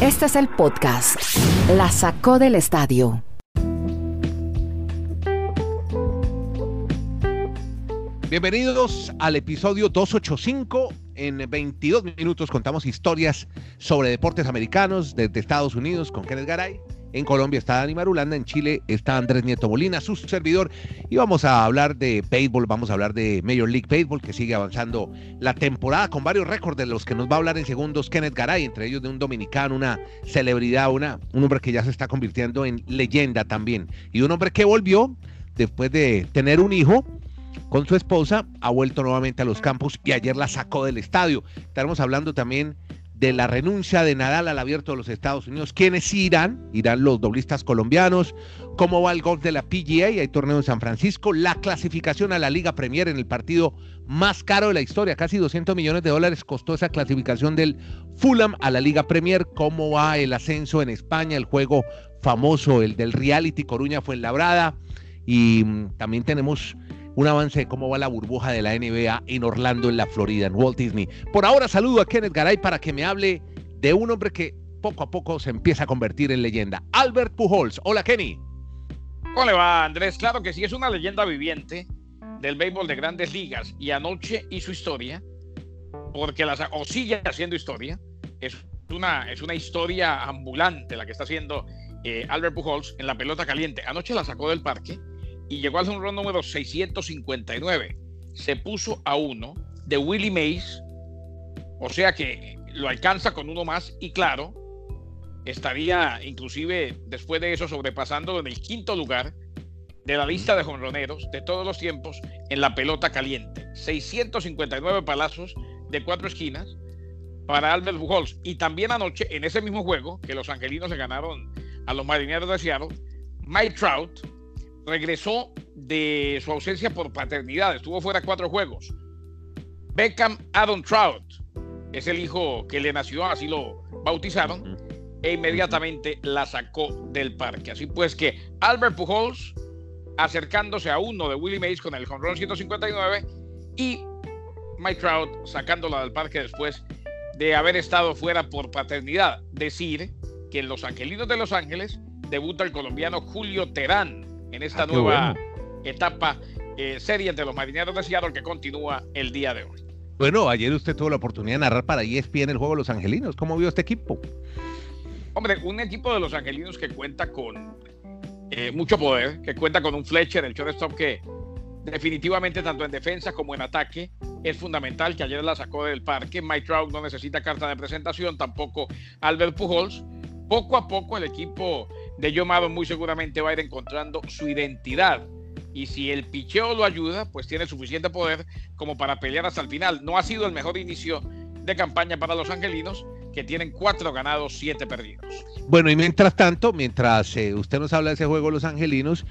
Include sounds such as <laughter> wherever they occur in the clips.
Este es el podcast. La sacó del estadio. Bienvenidos al episodio 285. En 22 minutos contamos historias sobre deportes americanos desde Estados Unidos con Kenneth Garay. En Colombia está Dani Marulanda, en Chile está Andrés Nieto Molina, su servidor. Y vamos a hablar de béisbol, vamos a hablar de Major League Baseball, que sigue avanzando la temporada con varios récords de los que nos va a hablar en segundos Kenneth Garay, entre ellos de un dominicano, una celebridad, una, un hombre que ya se está convirtiendo en leyenda también. Y un hombre que volvió después de tener un hijo con su esposa, ha vuelto nuevamente a los campos y ayer la sacó del estadio. Estaremos hablando también de la renuncia de Nadal al abierto de los Estados Unidos. ¿Quiénes irán? Irán los doblistas colombianos. ¿Cómo va el golf de la PGA? Hay torneo en San Francisco. La clasificación a la Liga Premier en el partido más caro de la historia. Casi 200 millones de dólares costó esa clasificación del Fulham a la Liga Premier. ¿Cómo va el ascenso en España? El juego famoso, el del reality Coruña fue en Labrada. Y mm, también tenemos un avance de cómo va la burbuja de la NBA en Orlando, en la Florida, en Walt Disney. Por ahora saludo a Kenneth Garay para que me hable de un hombre que poco a poco se empieza a convertir en leyenda, Albert Pujols. Hola Kenny. ¿Cómo le va Andrés? Claro que sí, es una leyenda viviente del béisbol de grandes ligas y anoche hizo historia, porque la, o sigue haciendo historia, es una, es una historia ambulante la que está haciendo eh, Albert Pujols en la pelota caliente. Anoche la sacó del parque y llegó al run número 659. Se puso a uno de Willie Mays, o sea que lo alcanza con uno más y claro, estaría inclusive después de eso sobrepasando en el quinto lugar de la lista de jonroneros de todos los tiempos en la pelota caliente. 659 palazos de cuatro esquinas para Albert Pujols. Y también anoche, en ese mismo juego, que los angelinos le ganaron a los marineros de Seattle, Mike Trout regresó de su ausencia por paternidad, estuvo fuera cuatro juegos. Beckham Adam Trout es el hijo que le nació, así lo bautizaron, e inmediatamente la sacó del parque. Así pues que Albert Pujols acercándose a uno de Willie Mays con el jonrón 159 y Mike Trout sacándola del parque después de haber estado fuera por paternidad. Decir que en Los Angelinos de Los Ángeles debuta el colombiano Julio Terán, en esta ah, nueva etapa eh, serie entre los marineros de Seattle que continúa el día de hoy. Bueno, ayer usted tuvo la oportunidad de narrar para ESPN el juego de los angelinos. ¿Cómo vio este equipo? Hombre, un equipo de los angelinos que cuenta con eh, mucho poder, que cuenta con un Fletcher, el shortstop que definitivamente tanto en defensa como en ataque es fundamental, que ayer la sacó del parque. Mike Trout no necesita carta de presentación, tampoco Albert Pujols. Poco a poco el equipo de Joe muy seguramente va a ir encontrando su identidad. Y si el picheo lo ayuda, pues tiene suficiente poder como para pelear hasta el final. No ha sido el mejor inicio de campaña para los angelinos, que tienen cuatro ganados, siete perdidos. Bueno, y mientras tanto, mientras eh, usted nos habla de ese juego los angelinos,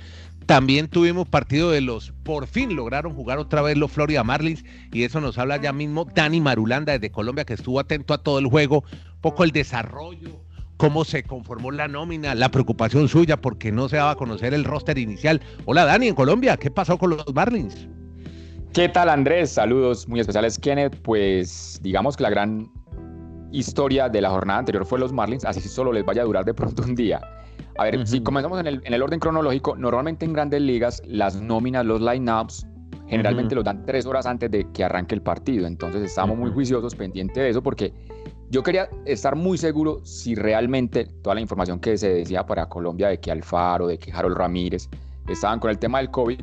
también tuvimos partido de los, por fin lograron jugar otra vez los Florida Marlins, y eso nos habla ya mismo Dani Marulanda desde Colombia, que estuvo atento a todo el juego, poco el desarrollo cómo se conformó la nómina, la preocupación suya porque no se daba a conocer el roster inicial. Hola Dani, en Colombia, ¿qué pasó con los Marlins? ¿Qué tal Andrés? Saludos muy especiales Kenneth. Pues digamos que la gran historia de la jornada anterior fue los Marlins, así solo les vaya a durar de pronto un día. A ver, si comenzamos en el, orden cronológico, normalmente en grandes ligas las nóminas, los lineups, generalmente los dan tres horas antes de que arranque el partido. Entonces estamos muy juiciosos pendientes de eso porque yo quería estar muy seguro si realmente toda la información que se decía para Colombia de que Alfaro, de que Harold Ramírez estaban con el tema del COVID,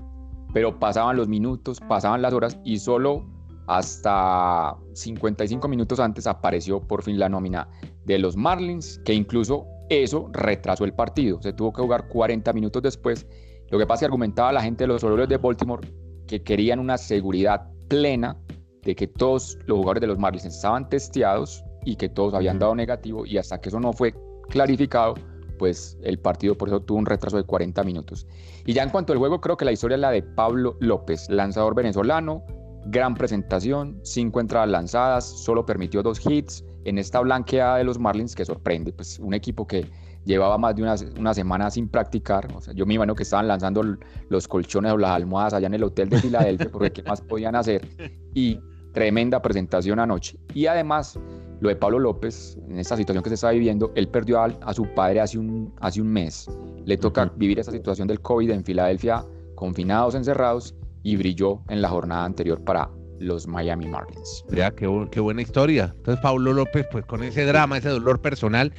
pero pasaban los minutos, pasaban las horas y solo hasta 55 minutos antes apareció por fin la nómina de los Marlins, que incluso eso retrasó el partido. Se tuvo que jugar 40 minutos después. Lo que pasa es que argumentaba la gente de los Orioles de Baltimore que querían una seguridad plena de que todos los jugadores de los Marlins estaban testeados y que todos habían dado negativo y hasta que eso no fue clarificado, pues el partido por eso tuvo un retraso de 40 minutos. Y ya en cuanto al juego, creo que la historia es la de Pablo López, lanzador venezolano, gran presentación, cinco entradas lanzadas, solo permitió dos hits en esta blanqueada de los Marlins que sorprende, pues un equipo que llevaba más de una, una semana sin practicar, o sea, yo me imagino que estaban lanzando los colchones o las almohadas allá en el hotel de Filadelfia, porque qué más podían hacer, <laughs> y tremenda presentación anoche. Y además, lo de Pablo López, en esta situación que se está viviendo, él perdió a, su padre hace un, hace un mes. Le toca vivir esta situación del COVID en Filadelfia, confinados, encerrados, y brilló en la jornada anterior para los Miami Marlins. Ya, qué, qué buena historia. Entonces, Pablo López, pues con ese drama, ese dolor personal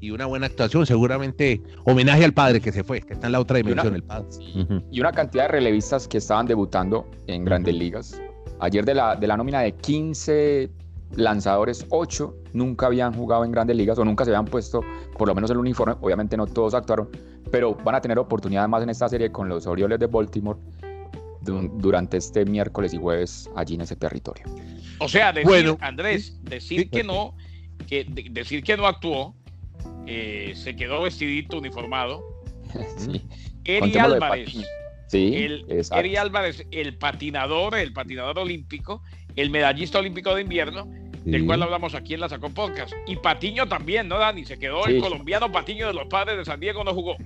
y una buena actuación, seguramente homenaje al padre que se fue, que está en la otra dimensión, el padre. Y una cantidad de relevistas que estaban debutando en grandes ligas. Ayer de la, de la nómina de 15 lanzadores, 8 nunca habían jugado en grandes ligas o nunca se habían puesto por lo menos el uniforme. Obviamente no todos actuaron, pero van a tener oportunidad más en esta serie con los Orioles de Baltimore durante este miércoles y jueves allí en ese territorio. O sea, decir, Andrés, decir que no, que decir que no actuó, eh, se quedó vestidito, uniformado. <laughs> sí. Eri Álvarez. Sí, el, Eri Álvarez, el patinador, el patinador olímpico, el medallista olímpico de invierno, del cual hablamos aquí en la Sacó Podcast. Y Patiño también, ¿no, Dani? Se quedó el colombiano Patiño de los padres de San Diego, no jugó.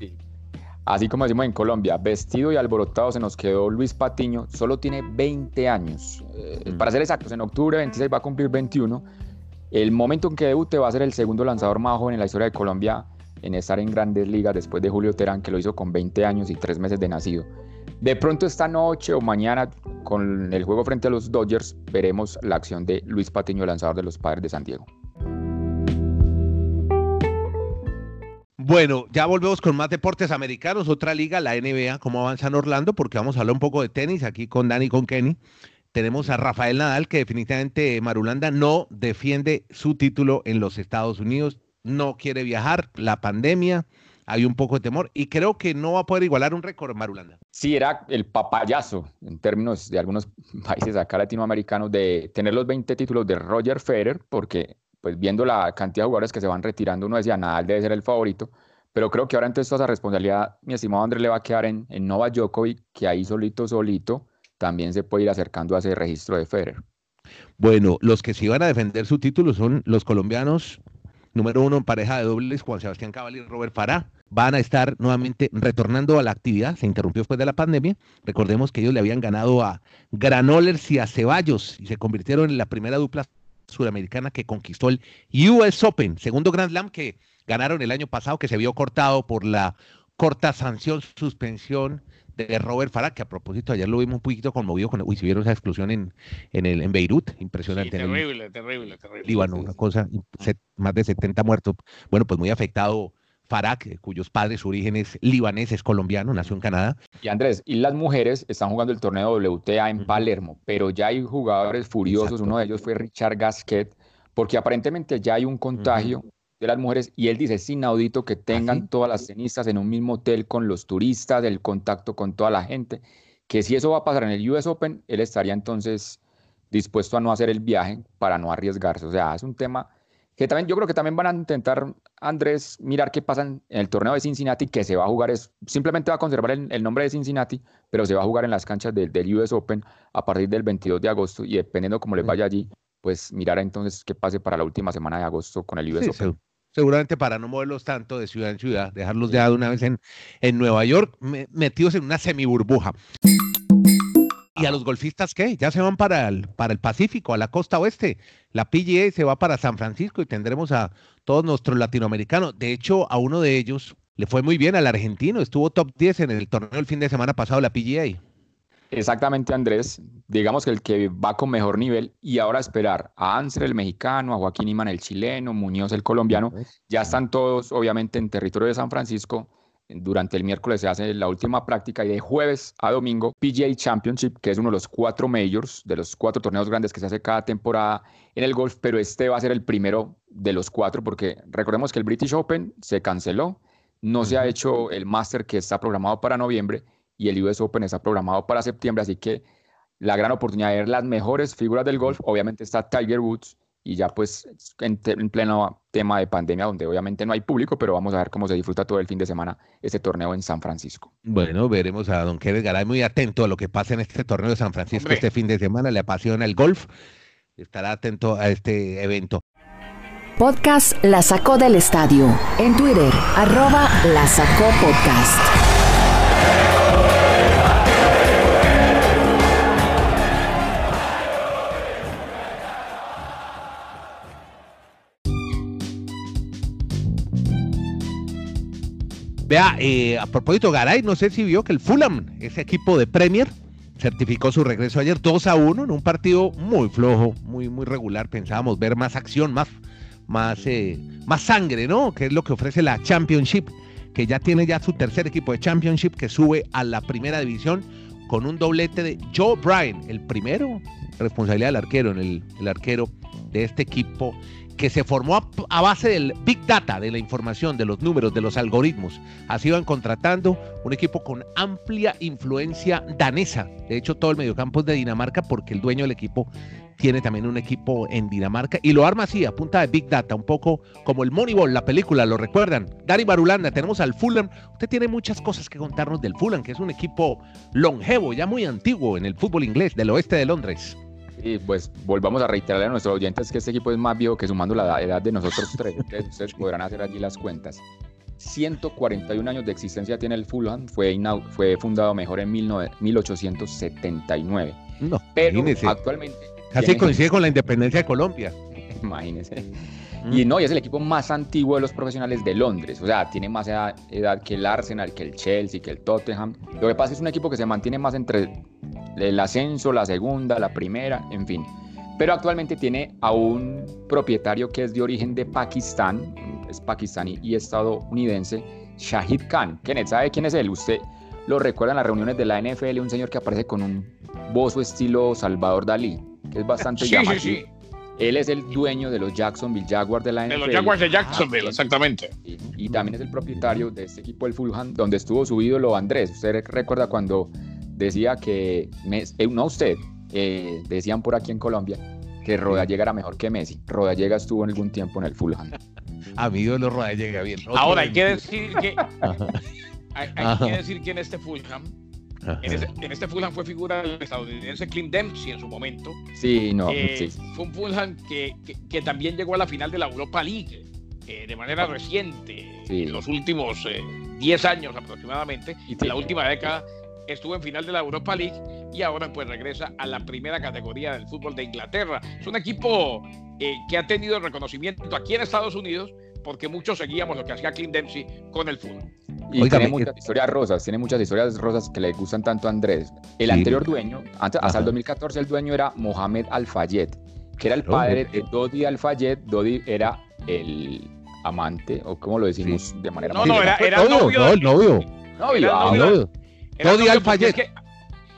Así como decimos en Colombia, vestido y alborotado se nos quedó Luis Patiño, solo tiene 20 años. Eh, mm. Para ser exactos, en octubre 26 va a cumplir 21. El momento en que debute va a ser el segundo lanzador más joven en la historia de Colombia en estar en grandes ligas después de Julio Terán, que lo hizo con 20 años y 3 meses de nacido. De pronto esta noche o mañana con el juego frente a los Dodgers veremos la acción de Luis Patiño, lanzador de los Padres de San Diego. Bueno, ya volvemos con más deportes americanos, otra liga, la NBA, cómo avanza en Orlando, porque vamos a hablar un poco de tenis aquí con Dani y con Kenny. Tenemos a Rafael Nadal, que definitivamente Marulanda no defiende su título en los Estados Unidos, no quiere viajar, la pandemia, hay un poco de temor y creo que no va a poder igualar un récord Marulanda. Sí, era el papayazo en términos de algunos <laughs> países acá latinoamericanos de tener los 20 títulos de Roger Federer, porque pues viendo la cantidad de jugadores que se van retirando, uno decía, Nadal debe ser el favorito, pero creo que ahora entonces toda esa responsabilidad, mi estimado Andrés, le va a quedar en, en Novak Djokovic, que ahí solito, solito, también se puede ir acercando a ese registro de Federer. Bueno, los que sí van a defender su título son los colombianos, número uno en pareja de dobles, Juan Sebastián Cabal y Robert Farah. Van a estar nuevamente retornando a la actividad, se interrumpió después de la pandemia. Recordemos que ellos le habían ganado a Granollers y a Ceballos y se convirtieron en la primera dupla suramericana que conquistó el US Open, segundo Grand Slam que ganaron el año pasado, que se vio cortado por la corta sanción, suspensión de Robert Farah, que a propósito ayer lo vimos un poquito conmovido con, uy, si vieron esa explosión en, en, el, en Beirut, impresionante. terrible, terrible, terrible. Líbano, una cosa, más de 70 muertos. Bueno, pues muy afectado Farak, cuyos padres, orígenes libaneses, colombiano, nació en Canadá. Y Andrés, y las mujeres están jugando el torneo WTA en Palermo, pero ya hay jugadores furiosos, uno de ellos fue Richard Gasquet, porque aparentemente ya hay un contagio de las mujeres y él dice, es inaudito que ¿Ah, tengan todas las cenizas en un mismo hotel con los turistas, el contacto con toda la gente, que si eso va a pasar en el US Open, él estaría entonces dispuesto a no hacer el viaje para no arriesgarse. O sea, es un tema que también yo creo que también van a intentar, Andrés, mirar qué pasa en el torneo de Cincinnati, que se va a jugar, es, simplemente va a conservar el, nombre de Cincinnati, pero se va a jugar en las canchas del US Open a partir del 22 de agosto y dependiendo cómo les vaya allí, pues mirar entonces qué pase para la última semana de agosto con el US Open. Seguramente para no moverlos tanto de ciudad en ciudad, dejarlos ya de una vez en, en Nueva York, metidos en una semiburbuja. ¿Y a los golfistas qué? Ya se van para el, para el Pacífico, a la costa oeste. La PGA se va para San Francisco y tendremos a todos nuestros latinoamericanos. De hecho, a uno de ellos le fue muy bien al argentino, estuvo top 10 en el torneo el fin de semana pasado, la PGA. Exactamente, Andrés. Digamos que el que va con mejor nivel y ahora esperar a Ansel el mexicano, a Joaquín Iman el chileno, Muñoz el colombiano, ya están todos obviamente en territorio de San Francisco durante el miércoles se hace la última práctica y de jueves a domingo PGA Championship, que es uno de los cuatro majors, de los cuatro torneos grandes que se hace cada temporada en el golf, pero este va a ser el primero de los cuatro porque recordemos que el British Open se canceló, no se ha hecho el Master que está programado para noviembre y el US Open está programado para septiembre, así que la gran oportunidad de ver las mejores figuras del golf, obviamente está Tiger Woods, y ya pues en, pleno tema de pandemia donde obviamente no hay público, pero vamos a ver cómo se disfruta todo el fin de semana este torneo en San Francisco. Bueno, veremos a don Kevin Garay muy atento a lo que pasa en este torneo de San Francisco este fin de semana, le apasiona el golf, estará atento a este evento. Podcast La Sacó del Estadio, en Twitter, arroba La Sacó Podcast. Eh, a propósito, Garay, no sé si vio que el Fulham, ese equipo de Premier, certificó su regreso ayer 2 a 1 en un partido muy flojo, muy, muy regular. Pensábamos ver más acción, más, más, eh, más sangre, ¿no? Que es lo que ofrece la Championship, que ya tiene ya su tercer equipo de Championship que sube a la primera división con un doblete de Joe Bryan, el primero, responsabilidad del arquero, en el, el arquero de este equipo que se formó a, base del Big Data, de la información, de los números, de los algoritmos. Así van contratando un equipo con amplia influencia danesa. De hecho, todo el mediocampo es de Dinamarca porque el dueño del equipo tiene también un equipo en Dinamarca y lo arma así, a punta de Big Data, un poco como el Moneyball, la película, ¿lo recuerdan? Dani Barulanda, tenemos al Fulham. Usted tiene muchas cosas que contarnos del Fulham, que es un equipo longevo, ya muy antiguo en el fútbol inglés del oeste de Londres. Y pues volvamos a reiterarle a nuestros oyentes que este equipo es más viejo que sumando la edad de nosotros tres. <laughs> ustedes podrán hacer allí las cuentas. 141 años de existencia tiene el Fulham, fue, fue fundado mejor en 1879. No, pero actualmente... Casi coincide con la independencia de Colombia. <laughs> Imagínense. Y no, y es el equipo más antiguo de los profesionales de Londres. O sea, tiene más edad, edad, que el Arsenal, que el Chelsea, que el Tottenham. Lo que pasa es que es un equipo que se mantiene más entre el ascenso, la segunda, la primera, en fin. Pero actualmente tiene a un propietario que es de origen de Pakistán, es pakistaní y estadounidense, Shahid Khan. Kenneth, ¿sabe quién es él? Usted lo recuerda en las reuniones de la NFL, un señor que aparece con un bozo estilo Salvador Dalí, que es bastante sí, Sí, sí. Él es el dueño de los Jacksonville Jaguars de la NFL. De los Jaguars de Jacksonville, exactamente. Y, y, también es el propietario de este equipo, el Fulham, donde estuvo su ídolo Andrés. Usted recuerda cuando decía que, eh, no usted, eh, decían por aquí en Colombia que Rodallega era mejor que Messi. Rodallega estuvo en algún tiempo en el Fulham. <laughs> Amigo de los Rodallega, bien. Ahora hay que decir que <laughs> hay, que decir que en este Fulham en, este Fulham fue figura el estadounidense Clint Dempsey en su momento. Sí, no. Eh, fue un Fulham que, que, también llegó a la final de la Europa League de manera reciente, en los últimos 10 años aproximadamente, y en la última década estuvo en final de la Europa League y ahora pues regresa a la primera categoría del fútbol de Inglaterra. Es un equipo eh, que ha tenido reconocimiento aquí en Estados Unidos porque muchos seguíamos lo que hacía Clint Dempsey con el fútbol. Y tiene muchas historias rosas, tiene muchas historias rosas que le gustan tanto a Andrés. El anterior dueño, antes, hasta el 2014 el dueño era Mohamed Al-Fayed, que era el padre de Dodi Al-Fayed. Dodi era el amante, o como lo decimos de manera No, no, era, era el novio. No, el novio. Novio, ah, novio. Dodi Al-Fayed.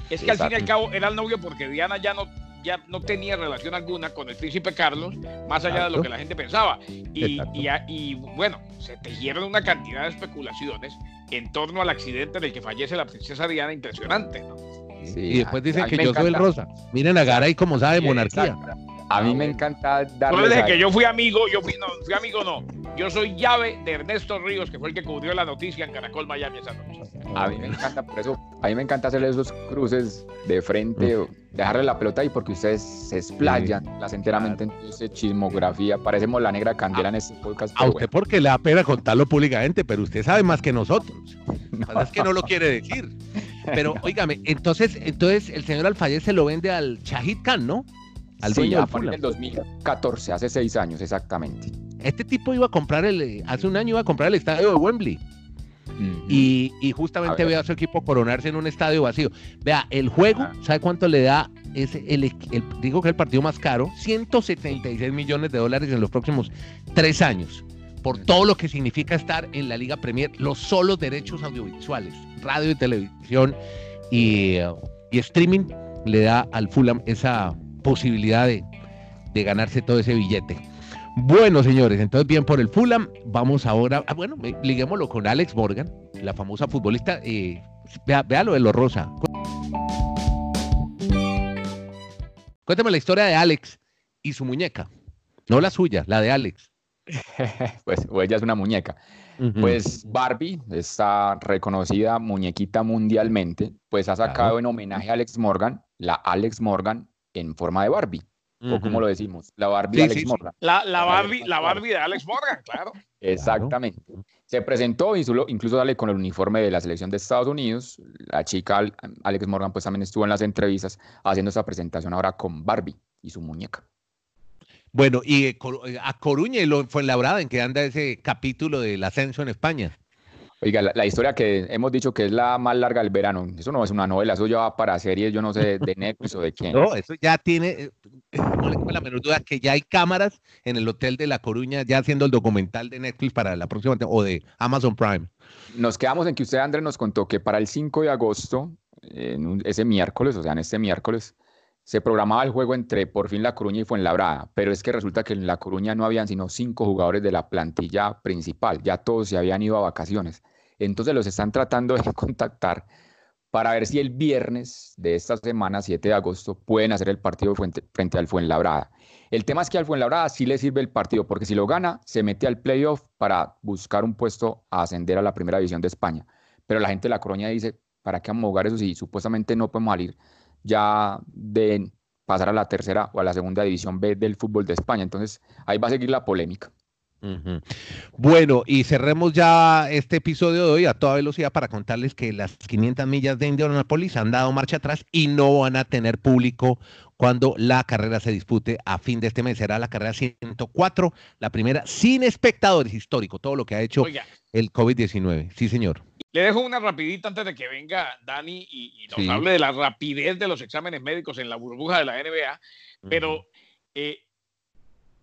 Es que, al fin y al cabo era el novio porque Diana ya no ya no tenía relación alguna con el príncipe Carlos, más allá de lo que la gente pensaba. Y, y, bueno, se tejieron una cantidad de especulaciones en torno al accidente en el que fallece la princesa Diana, impresionante. ¿no? y después dicen que yo soy el rosa. Miren a Garay como sabe monarquía. A mí me encanta darle. No desde que yo fui amigo, yo fui, no, fui amigo no. Yo soy llave de Ernesto Ríos, que fue el que cubrió la noticia en Caracol Miami esa noche. A mí me encanta, por eso, a mí me encanta hacerle esos cruces de frente, dejarle la pelota ahí porque ustedes se explayan enteramente en esa chismografía. Parecemos la negra candela en este podcast. A usted porque le da pena contarlo públicamente, pero usted sabe más que nosotros. <laughs> no. Es que no lo quiere decir. <laughs> Pero, óigame, entonces, entonces el señor Alfayez se lo vende al Shahid Khan, ¿no? Al sí, dueño en el 2014, hace seis años exactamente. Este tipo iba a comprar el, eh, hace un año iba a comprar el estadio de Wembley. y, justamente ve a su equipo coronarse en un estadio vacío. Vea, el juego, ¿sabe cuánto le da? Es el, digo que es el partido más caro, 176 millones de dólares en los próximos tres años, por todo lo que significa estar en la Liga Premier, los solos derechos audiovisuales, radio y televisión y, y streaming, le da al Fulham esa posibilidad de, ganarse todo ese billete. Bueno, señores, entonces bien por el Fulham. Vamos ahora, ah, bueno, liguémoslo con Alex Morgan, la famosa futbolista. Eh, vea, lo de lo rosa. Cuéntame la historia de Alex y su muñeca. No la suya, la de Alex. <laughs> pues ella es una muñeca. Pues Barbie, esta reconocida muñequita mundialmente, pues ha sacado en homenaje a Alex Morgan, la Alex Morgan en forma de Barbie. O como lo decimos, la Barbie de Alex Morgan. La, Barbie, la Barbie de Alex Morgan, claro. <laughs> Exactamente. Se presentó y incluso sale con el uniforme de la selección de Estados Unidos. La chica Alex Morgan pues también estuvo en las entrevistas haciendo esa presentación ahora con Barbie y su muñeca. Bueno, y eh, eh, a Coruña y lo fue labrada en que anda ese capítulo del ascenso en España. Oiga, la, historia que hemos dicho que es la más larga del verano, eso no es una novela, eso ya va para series, yo no sé, de Netflix o de quién. No, eso ya tiene, eh, no le la menor duda que ya hay cámaras en el hotel de La Coruña ya haciendo el documental de Netflix para la próxima o de Amazon Prime. Nos quedamos en que usted, Andrés, nos contó que para el 5 de agosto, en ese miércoles, o sea, en este miércoles, se programaba el juego entre por fin La Coruña y Fuenlabrada, pero es que resulta que en La Coruña no habían sino cinco jugadores de la plantilla principal, ya todos se habían ido a vacaciones. Entonces los están tratando de <laughs> contactar para ver si el viernes de esta semana, 7 de agosto, pueden hacer el partido frente, al Fuenlabrada. El tema es que al Fuenlabrada sí le sirve el partido, porque si lo gana, se mete al playoff para buscar un puesto a ascender a la primera división de España. Pero la gente de La Coruña dice, ¿para qué vamos a jugar eso si supuestamente no podemos salir ya de pasar a la tercera o a la segunda división B del fútbol de España. Entonces, ahí va a seguir la polémica. Bueno, y cerremos ya este episodio de hoy a toda velocidad para contarles que las 500 millas de Indianapolis han dado marcha atrás y no van a tener público cuando la carrera se dispute a fin de este mes. Será la carrera 104, la primera sin espectadores, histórico, todo lo que ha hecho el COVID-19. Sí, señor. Le dejo una rapidita antes de que venga Dani y, nos hable de la rapidez de los exámenes médicos en la burbuja de la NBA, pero eh,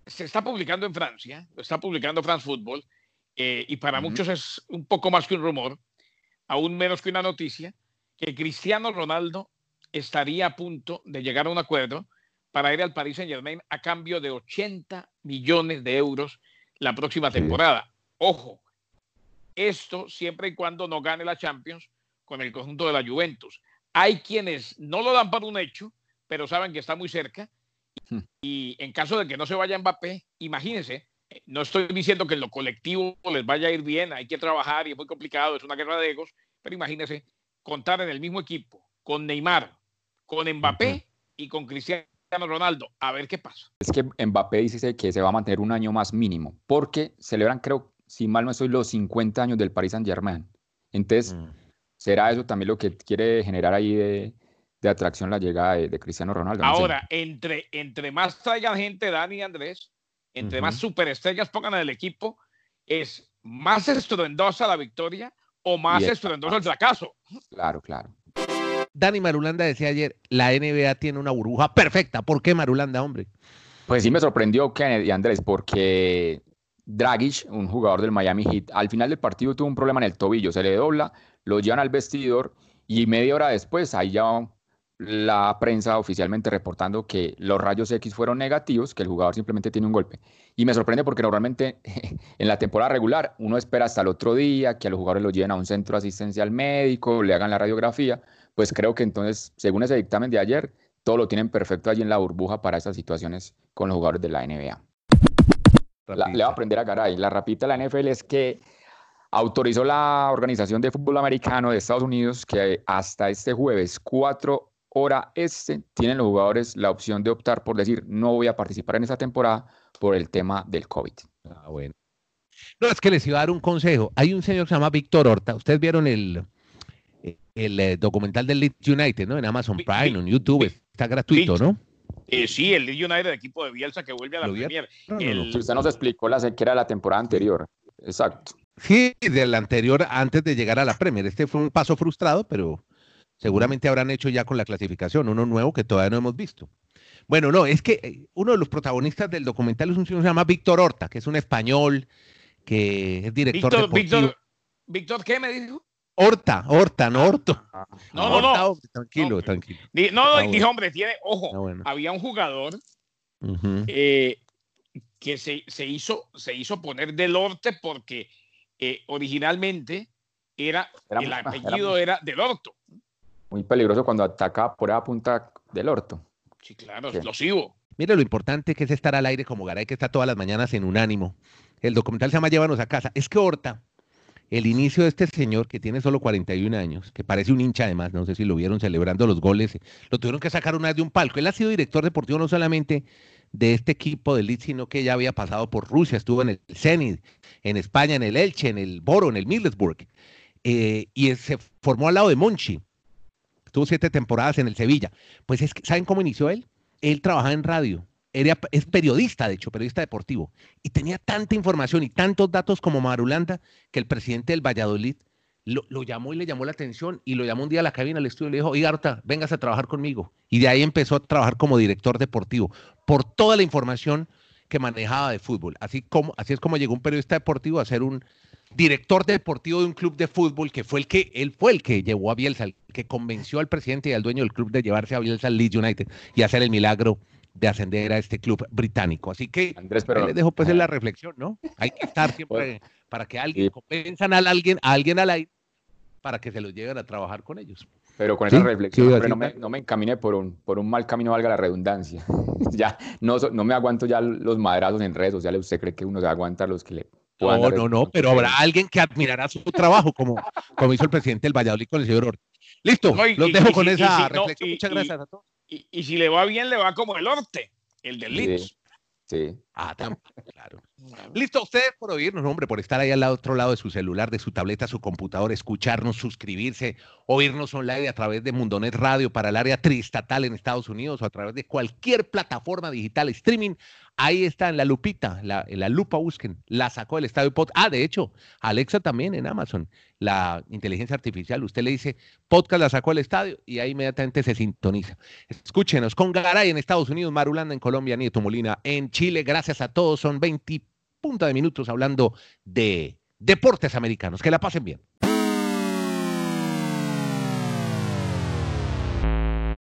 se está publicando en Francia, lo está publicando France Football, eh, y para muchos es un poco más que un rumor, aún menos que una noticia, que Cristiano Ronaldo estaría a punto de llegar a un acuerdo para ir al Paris Saint Germain a cambio de 80 millones de euros la próxima temporada. Ojo, esto siempre y cuando no gane la Champions con el conjunto de la Juventus. Hay quienes no lo dan para un hecho, pero saben que está muy cerca. Hmm. Y en caso de que no se vaya Mbappé, imagínense, eh, no estoy diciendo que en lo colectivo les vaya a ir bien, hay que trabajar y es muy complicado, es una guerra de egos, pero imagínense contar en el mismo equipo con Neymar, con Mbappé y con Cristiano Ronaldo, a ver qué pasa. Es que Mbappé dice que se va a mantener un año más mínimo, porque celebran, creo, si mal no estoy, los 50 años del Paris Saint Germain. Entonces, mm. será eso también lo que quiere generar ahí de, atracción la llegada de, Cristiano Ronaldo. Ahora, entre, entre más traigan gente, Dani y Andrés, entre más superestrellas pongan en el equipo, es más estruendosa la victoria o más estruendoso el fracaso. Claro, claro. Dani Marulanda decía ayer, la NBA tiene una burbuja perfecta. ¿Por qué Marulanda, hombre? Pues sí me sorprendió Kennedy y Andrés, porque Dragic, un jugador del Miami Heat, al final del partido tuvo un problema en el tobillo, se le dobla, lo llevan al vestidor y media hora después, ahí ya la prensa oficialmente reportando que los rayos X fueron negativos, que el jugador simplemente tiene un golpe. Y me sorprende porque normalmente <laughs> en la temporada regular uno espera hasta el otro día que a los jugadores lo lleven a un centro asistencial médico, le hagan la radiografía. Pues creo que entonces, según ese dictamen de ayer, todo lo tienen perfecto allí en la burbuja para esas situaciones con los jugadores de la NBA le va a aprender a Garay. La rapita de la NFL es que autorizó la Organización de Fútbol Americano de Estados Unidos que hasta este jueves, 4 hora este, tienen los jugadores la opción de optar por decir no voy a participar en esta temporada por el tema del COVID. Ah, bueno. No, es que les iba a dar un consejo. Hay un señor que se llama Víctor Horta. Ustedes vieron el, el, eh, documental del Leeds United, ¿no? En Amazon Prime, en YouTube. Está gratuito, ¿no? Eh, sí, el United, equipo de Bielsa que vuelve a la Premier. Si usted nos explicó la sequera de la temporada anterior. Exacto. Sí, del anterior antes de llegar a la Premier. Este fue un paso frustrado, pero seguramente habrán hecho ya con la clasificación, uno nuevo que todavía no hemos visto. Bueno, no, es que eh, uno de los protagonistas del documental es un señor que se llama Víctor Horta, que es un español, que es director Víctor, Víctor, Víctor, ¿qué me dijo? Horta, Horta, no Horto. No, no, no. tranquilo, tranquilo. No, no, dijo, hombre, tiene, ojo, había un jugador eh, que se, hizo, se hizo poner del Horte porque eh, originalmente era, el apellido era, del Orto. Muy peligroso cuando ataca por la punta del Orto. Sí, claro, explosivo. Mire, lo importante que es estar al aire como Garay, que está todas las mañanas en un ánimo. El documental se llama Llévanos a casa. Es que Horta el inicio de este señor que tiene solo 41 años, que parece un hincha además, no sé si lo vieron celebrando los goles, lo tuvieron que sacar una vez de un palco. Él ha sido director deportivo no solamente de este equipo de Leeds, sino que ya había pasado por Rusia, estuvo en el Zenit, en España, en el Elche, en el Boro, en el Middlesbrough, eh, y se formó al lado de Monchi. Estuvo siete temporadas en el Sevilla. Pues es que, ¿saben cómo inició él? Él trabajaba en radio es periodista, de hecho, periodista deportivo, y tenía tanta información y tantos datos como Marulanda que el presidente del Valladolid lo, llamó y le llamó la atención y lo llamó un día a la cabina al estudio y le dijo, oiga, Arta, vengas a trabajar conmigo. Y de ahí empezó a trabajar como director deportivo por toda la información que manejaba de fútbol. Así, como, así es como llegó un periodista deportivo a ser un director deportivo de un club de fútbol que fue el que él fue el que llevó a Bielsa, el que convenció al presidente y al dueño del club de llevarse a Bielsa al Leeds United y hacer el milagro de ascender a este club británico. Así que Andrés, pero, les dejo pues en la reflexión, ¿no? Hay que estar <laughs> siempre para que alguien convenzan a alguien, a alguien al aire para que se los lleven a trabajar con ellos. Pero con esa reflexión, no, me, no, me, encamine por un, por un mal camino, valga la redundancia. <laughs> ya no, no me aguanto ya los madrazos en redes sociales. ¿Usted cree que uno se aguanta los que le no, no, no, pero habrá alguien que admirará su trabajo, como, como hizo el presidente del Valladolid con el señor Ortiz. Listo, los dejo con esa reflexión. Muchas gracias a todos. Y, si le va bien, le va como el Orte, el del Leeds. Sí. Ah, claro. Listo, ustedes por oírnos, hombre, por estar ahí al otro lado de su celular, de su tableta, su computador, escucharnos, suscribirse, oírnos online a través de Mundonet Radio para el área tristatal en Estados Unidos o a través de cualquier plataforma digital streaming. Ahí está en la lupita, la, en la lupa busquen, la sacó el estadio podcast. Ah, de hecho, Alexa también en Amazon, la inteligencia artificial. Usted le dice podcast la sacó el estadio y ahí inmediatamente se sintoniza. Escúchenos con Garay en Estados Unidos, Marulanda en Colombia, Nieto Molina en Chile. Gracias a todos. Son 20 punta de minutos hablando de deportes americanos. Que la pasen bien.